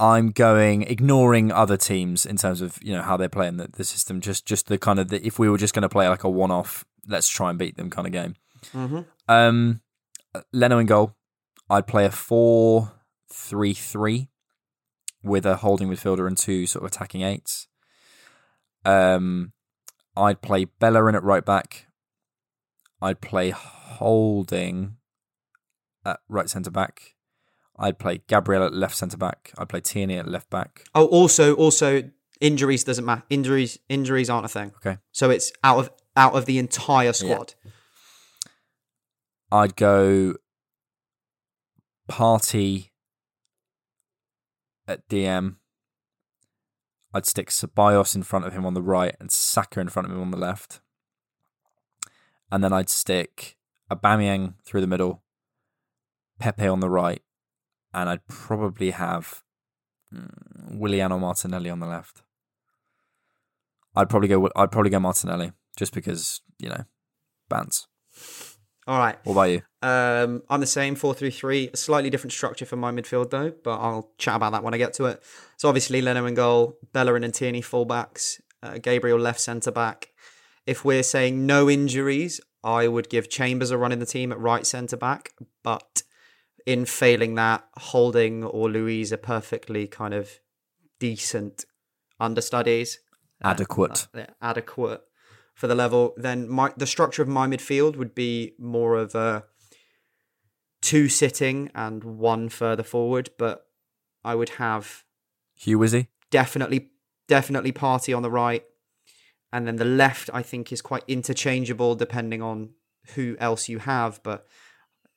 I'm going ignoring other teams in terms of you know how they're playing the, the system. Just just the kind of the, if we were just going to play like a one off, let's try and beat them kind of game. Mhm. Um, Leno in goal. I'd play a four three three with a holding midfielder and two sort of attacking eights. Um, I'd play Bellerin at right back. I'd play Holding at right centre back. I'd play Gabriel at left centre back. I'd play Tierney at left back. Oh, also, also injuries doesn't matter. Injuries, injuries aren't a thing. Okay. So it's out of out of the entire squad. I'd go Partey at DM. I'd stick Ceballos in front of him on the right and Saka in front of him on the left. And then I'd stick Aubameyang through the middle, Pepe on the right, and I'd probably have mm, Williano Martinelli on the left. I'd probably go. I'd probably go Martinelli just because you know, bands. All right. What about you? Um, I'm the same, four three three. A slightly different structure for my midfield though, but I'll chat about that when I get to it. So obviously Leno in goal, Bellerin and Tierney fullbacks, uh, Gabriel left centre back. If we're saying no injuries, I would give Chambers a run in the team at right centre back, but in failing that, Holding or Luiz are perfectly kind of decent understudies. Adequate. uh, adequate for the level, then my the structure of my midfield would be more of a two sitting and one further forward, but I would have HughWizzy? definitely definitely Partey on the right. And then the left i think is quite interchangeable depending on who else you have but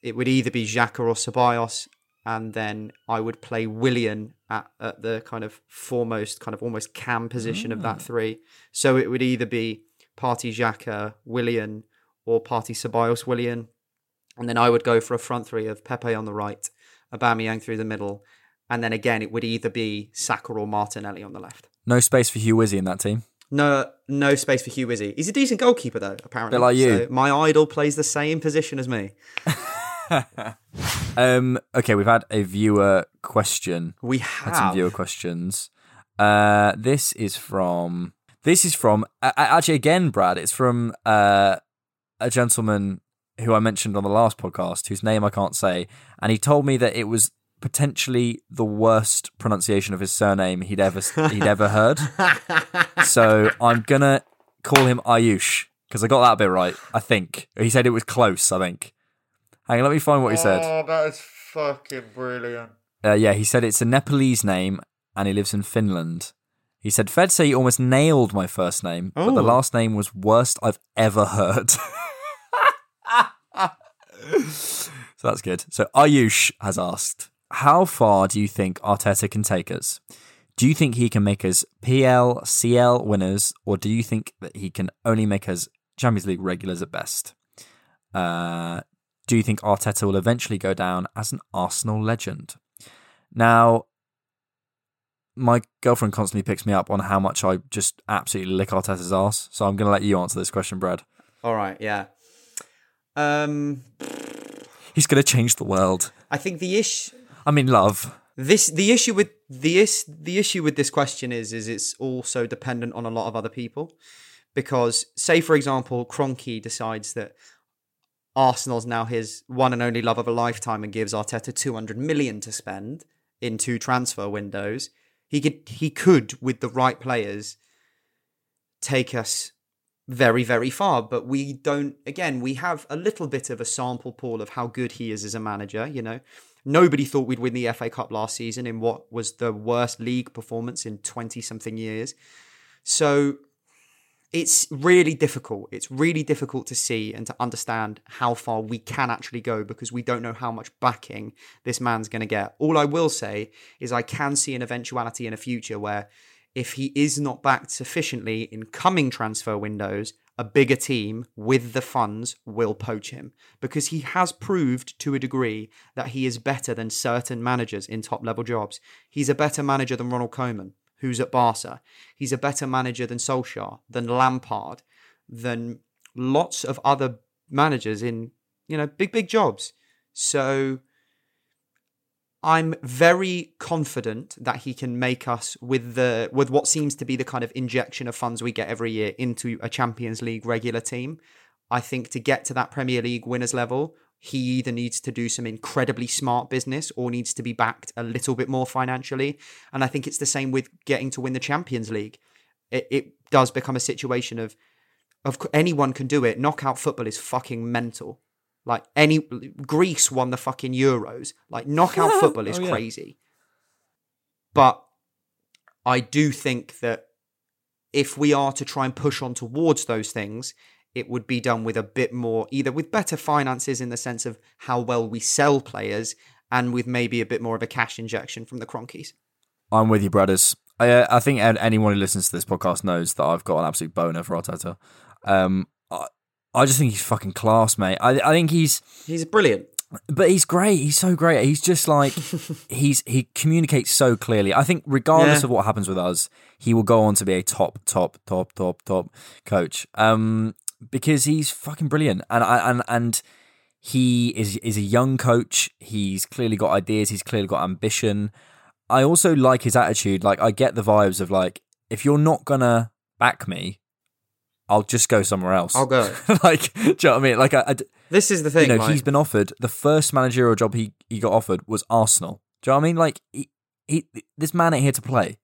it would either be Xhaka or Ceballos. And then i would play willian at, at the kind of foremost kind of almost cam position of that mm. three. So it would either be Partey Xhaka, willian or Partey Ceballos, willian and then i would go for a front three of pepe on the right Aubameyang through the middle and then again, it would either be Saka or Martinelli on the left. No space for HughWizzy in that team. No, no space for HughWizzy. He's a decent goalkeeper though, apparently. Bit like you. So my idol plays the same position as me. *laughs* Um, okay, we've had a viewer question. We Had some viewer questions. Uh, this is from. This is from. Uh, actually, again, Brad. It's from uh, a gentleman who I mentioned on the last podcast, whose name I can't say, and he told me that it was potentially the worst pronunciation of his surname he'd ever he'd ever heard. *laughs* so I'm gonna call him Ayush because I got that bit right. I think he said it was close. I think. Hang on, let me find what he said. Oh, that is fucking brilliant. Uh, yeah, he said it's a Nepalese name and he lives in Finland. He said, Fed say you almost nailed my first name, but the Oh. last name was worst I've ever heard. *laughs* so that's good. So Ayush has asked, How far do you think Arteta can take us? Do you think he can make us PL, CL winners, or do you think that he can only make us Champions League regulars at best? Uh, do you think Arteta will eventually go down as an Arsenal legend? Now, my girlfriend constantly picks me up on how much I just absolutely lick Arteta's ass. So I'm going to let you answer this question, Brad. All right, yeah. Um, He's going to change the world. I think the issue I mean, love. this the issue with the is the issue with this question is is it's also dependent on a lot of other people because say for example Kroenke decides that Arsenal's now his one and only love of a lifetime and gives Arteta 200 million to spend in two transfer windows he could he could with the right players take us very very far. But we don't again we have a little bit of a sample pool of how good he is as a manager you know. Nobody thought we'd win the FA Cup last season in what was the worst league performance in 20 something years. So it's really difficult. It's really difficult to see and to understand how far we can actually go because we don't know how much backing this man's going to get. All i will say is i can see an eventuality in a future where if he is not backed sufficiently in coming transfer windows, a bigger team with the funds will poach him because he has proved to a degree that he is better than certain managers in top level jobs. He's a better manager than Ronald Koeman, who's at Barca. He's a better manager than Solskjaer, than Lampard, than lots of other managers in, you know, big, big jobs. So I'm very confident that he can make us with the with what seems to be the kind of injection of funds we get every year into a Champions League regular team. I think to get to that Premier League winners level, he either needs to do some incredibly smart business or needs to be backed a little bit more financially. And I think it's the same with getting to win the Champions League. It, it does become a situation of of anyone can do it. Knockout football is fucking mental. Like any Greece won the fucking Euros. Like knockout *laughs* oh, football is Oh, yeah. crazy. But I do think that if we are to try and push on towards those things, it would be done with a bit more, either with better finances in the sense of how well we sell players, and with maybe a bit more of a cash injection from the Kroenkes. I'm with you, brothers. I, uh, I think anyone who listens to this podcast knows that I've got an absolute boner for Arteta. Um, I, I just think he's fucking class, mate. I, I think he's, He's brilliant. but he's great. He's so great. He's just like *laughs* he's he communicates so clearly. I think regardless Yeah. of what happens with us, he will go on to be a top, top, top, top, top coach. Um, because he's fucking brilliant, and I and and he is is a young coach. He's clearly got ideas. He's clearly got ambition. I also like his attitude. Like I get the vibes of like if you're not gonna back me, I'll just go somewhere else. I'll go. *laughs* like, do you know what I mean? Like, I, I, This is the thing. you know, like- he's been offered the first managerial job he, he got offered was Arsenal. Do you know what I mean? Like, he, he, this man ain't here to play.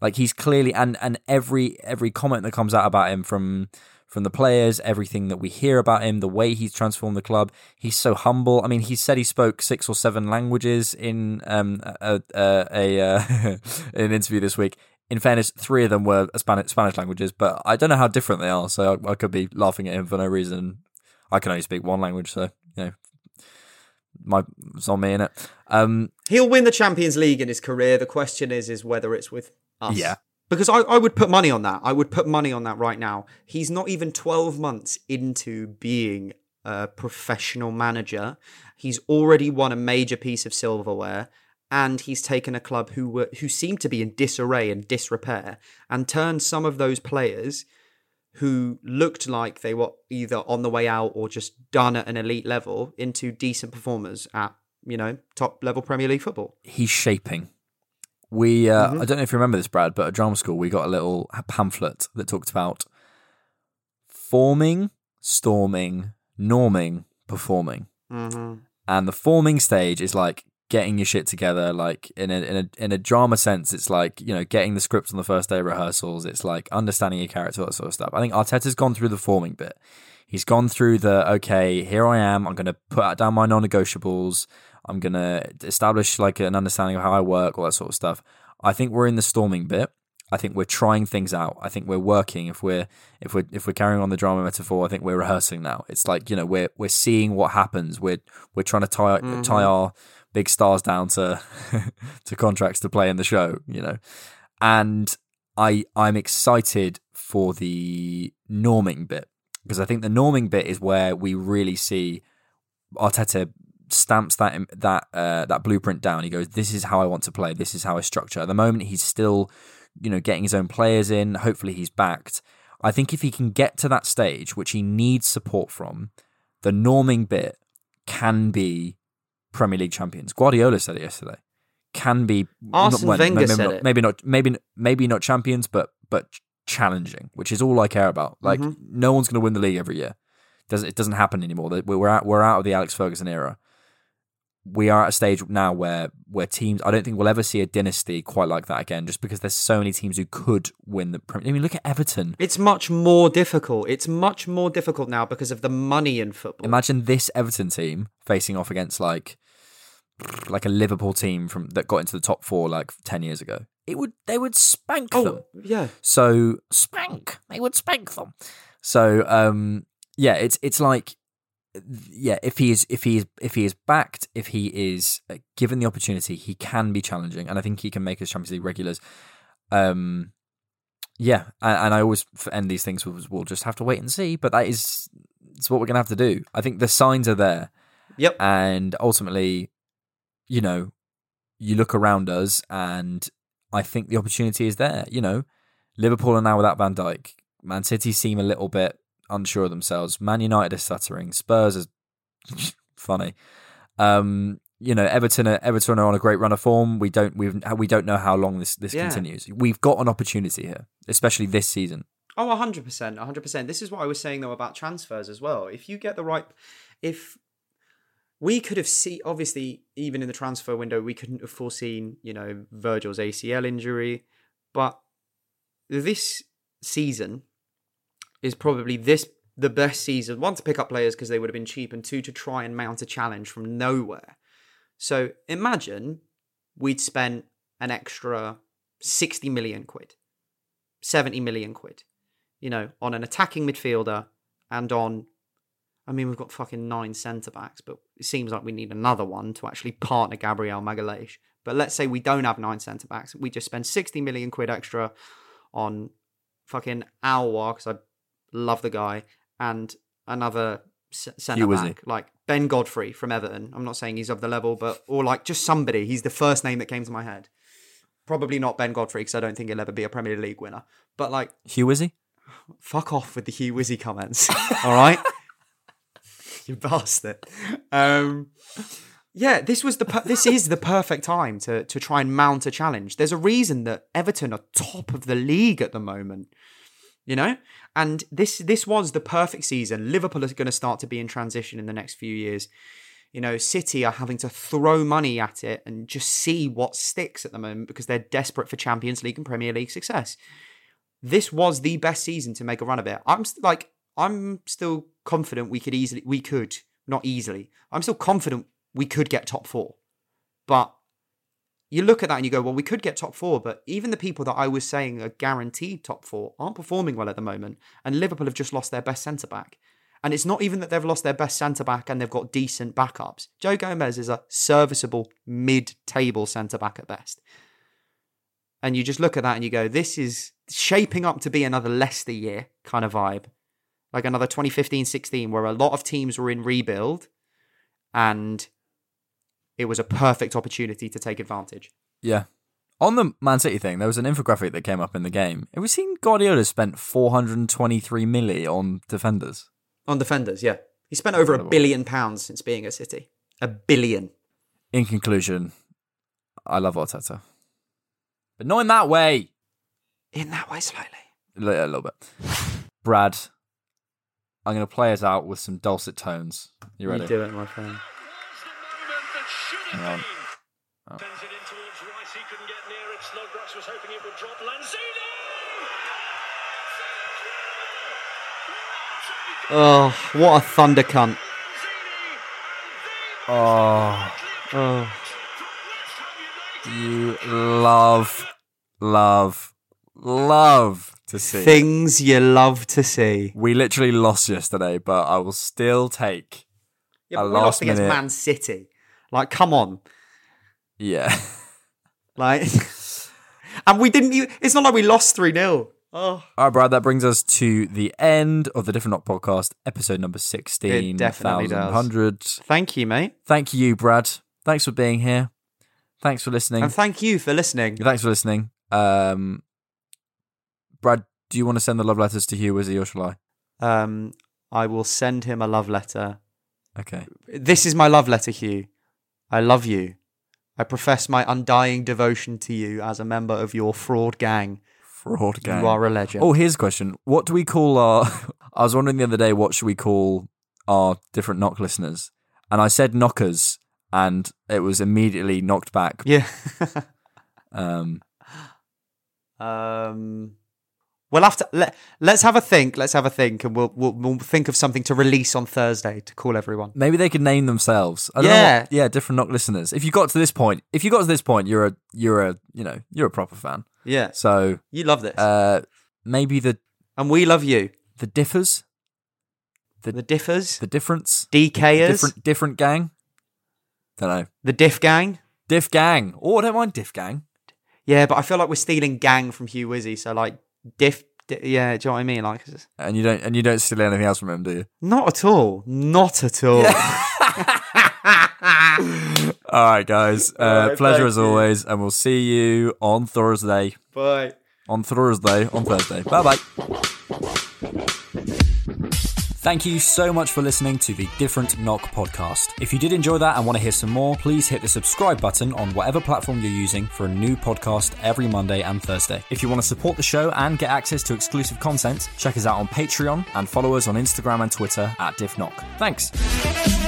Like, he's clearly and and every every comment that comes out about him from from the players, everything that we hear about him, the way he's transformed the club, he's so humble. I mean, he said he spoke six or seven languages in um a a, a uh, *laughs* an interview this week. In fairness, three of them were Spanish Spanish languages, but I don't know how different they are. So I, I could be laughing at him for no reason. I can only speak one language, so you know, my it's on me in it. Um, He'll win the Champions League in his career. The question is, is whether it's with us. Yeah. Because I, I would put money on that. I would put money on that right now. He's not even 12 months into being a professional manager. He's already won a major piece of silverware and he's taken a club who were who seemed to be in disarray and disrepair and turned some of those players who looked like they were either on the way out or just done at an elite level into decent performers at, you know, top level Premier League football. he's shaping. We, uh, I don't know if you remember this, Brad, but at drama school we got a little pamphlet that talked about forming, storming, norming, performing. Mm-hmm. and the forming stage is like getting your shit together like in a in a in a drama sense it's like you know getting the script on the first day of rehearsals it's like understanding your character that sort of stuff i think arteta's gone through the forming bit he's gone through the okay here i am i'm going to put down my non-negotiables i'm going to establish like an understanding of how i work all that sort of stuff i think we're in the storming bit I think we're trying things out. I think we're working. If we're if we're if we're carrying on the drama metaphor, I think we're rehearsing now. It's like you know we're we're seeing what happens. We're we're trying to tie mm-hmm. tie our big stars down to *laughs* to contracts to play in the show. You know, and I I'm excited for the norming bit because I think the norming bit is where we really see Arteta stamps that that uh, that blueprint down. He goes, "This is how I want to play. This is how I structure." At the moment, he's still, you know, getting his own players in. Hopefully, he's backed. I think if he can get to that stage, which he needs support from, the norming bit can be Premier League champions. Guardiola said it yesterday. Can be Arsene Wenger maybe, said not, it. maybe not maybe maybe not champions, but but challenging, which is all I care about. Like Mm-hmm. no one's going to win the league every year. Doesn't it doesn't happen anymore. We're out we're out of the Alex Ferguson era. We are at a stage now where where teams. I don't think we'll ever see a dynasty quite like that again. Just because there's so many teams who could win the. Premier I mean, look at Everton. It's much more difficult. It's much more difficult now because of the money in football. Imagine this Everton team facing off against like like a Liverpool team from that got into the top four like ten years ago. It would they would spank them. oh, yeah. So spank, they would spank them. So um, yeah, it's it's like yeah, if he is if he is if he is backed, if he is uh, given the opportunity, he can be challenging, and I think he can make his Champions League regulars. Um, yeah, and, and I always end these things with we'll just have to wait and see, but that is it's what we're gonna have to do. I think the signs are there, Yep. and ultimately, you know, you look around us, and I think the opportunity is there. You know, Liverpool are now without Van Dijk. Man City seem a little bit unsure of themselves. Man United are stuttering. Spurs is *laughs* funny. Um, you know, Everton are, Everton are on a great run of form. We don't we we don't know how long this this Yeah. continues. We've got an opportunity here, especially this season. Oh, 100%. 100%. This is what I was saying, though, about transfers as well. If you get the right. If. We could have seen, obviously, even in the transfer window, we couldn't have foreseen, you know, Virgil's ACL injury. But this season is probably this the best season. One, to pick up players because they would have been cheap, and two, to try and mount a challenge from nowhere. So imagine we'd spent an extra 60 million quid, 70 million quid, you know, on an attacking midfielder and on, I mean, we've got fucking nine centre backs, but it seems like we need another one to actually partner Gabriel Magalhaes. But let's say we don't have nine centre backs. We just spend 60 million quid extra on fucking Aouar, because I love the guy, and another centre back, like Ben Godfrey from Everton. I'm not saying he's of the level, but, or like just somebody. He's the first name that came to my head. Probably not Ben Godfrey, because I don't think he'll ever be a Premier League winner. But like, HughWizzy? fuck off with the HughWizzy comments. *laughs* All right, you bastard. Um, yeah, this was the per- this is the perfect time to to try and mount a challenge. There's a reason that Everton are top of the league at the moment. You know, and this this was the perfect season. Liverpool is going to start to be in transition in the next few years. You know, City are having to throw money at it and just see what sticks at the moment because they're desperate for Champions League and Premier League success this was the best season to make a run of it. I'm st- like, I'm still confident we could easily, we could not easily. I'm still confident we could get top four, but you look at that and you go, well, we could get top four, but even the people that I was saying are guaranteed top four aren't performing well at the moment, and Liverpool have just lost their best centre back. And it's not even that they've lost their best centre back and they've got decent backups. Joe Gomez is a serviceable mid-table centre back at best and you just look at that and you go, this is shaping up to be another Leicester year kind of vibe. Like another 2015 16, where a lot of teams were in rebuild and it was a perfect opportunity to take advantage. Yeah. On the Man City thing, there was an infographic that came up in the game. It was seen Guardiola spent 423 milli on defenders. On defenders, yeah. He spent over a billion pounds since being at City. A billion. In conclusion, I love Arteta. But not in that way. In that way, slightly. A a little bit. Brad, I'm going to play us out with some dulcet tones. You ready? You do it, my friend. Hang on. Sends it in towards Rice. He Oh. couldn't get near. Snodgrass was hoping it would drop. Lanzini! Oh, what a thunder cunt. Oh. oh, Oh. you love, love, love to see. Things you love to see. We literally lost yesterday, but I will still take. Yeah, A but we lost last against minute- Man City. Like, come on. Yeah. *laughs* Like, and we didn't even, it's not like we lost 3 0. Oh, All right, Brad, that brings us to the end of the Different Knock podcast, episode number 16. It definitely does. 100. thank you, mate. Thank you, Brad. Thanks for being here. Thanks for listening. And thank you for listening. Thanks for listening. Um, Brad, do you want to send the love letters to HughWizzy or shall I? Um, I will send him a love letter. Okay. This is my love letter, Hugh. I love you. I profess my undying devotion to you as a member of your fraud gang. Fraud gang. You are a legend. Oh, here's a question. What do we call our. *laughs* I was wondering the other day, what should we call our different knock listeners? And I said knockers, and it was immediately knocked back. yeah. *laughs* Um, um, we'll have to let let's have a think. Let's have a think, and we'll we'll, we'll think of something to release on Thursday to call everyone. maybe they could name themselves. I don't know Yeah. what- yeah, different knock listeners. If you got to this point, if you got to this point, you're a you're a you know you're a proper fan. Yeah, So you love this, uh, maybe the and we love you. the differs, The differs, the difference, DKers, different different gang. Don't know. the diff gang. Diff gang. Oh, I don't mind Diff gang. Yeah, but I feel like we're stealing gang from HughWizzy. So like diff, di- yeah, do you know what I mean? Like, And you don't and you don't steal anything else from him, do you? not at all, not at all. *laughs* All right, guys. *laughs* Uh, right, pleasure as you. always, and we'll see you on Thursday. Bye. On Thursday. On Thursday. Bye bye. Thank you so much for listening to the Different Knock podcast. If you did enjoy that and want to hear some more, please hit the subscribe button on whatever platform you're using for a new podcast every Monday and Thursday. If you want to support the show and get access to exclusive content, check us out on Patreon and follow us on Instagram and Twitter at DiffKnock. Thanks.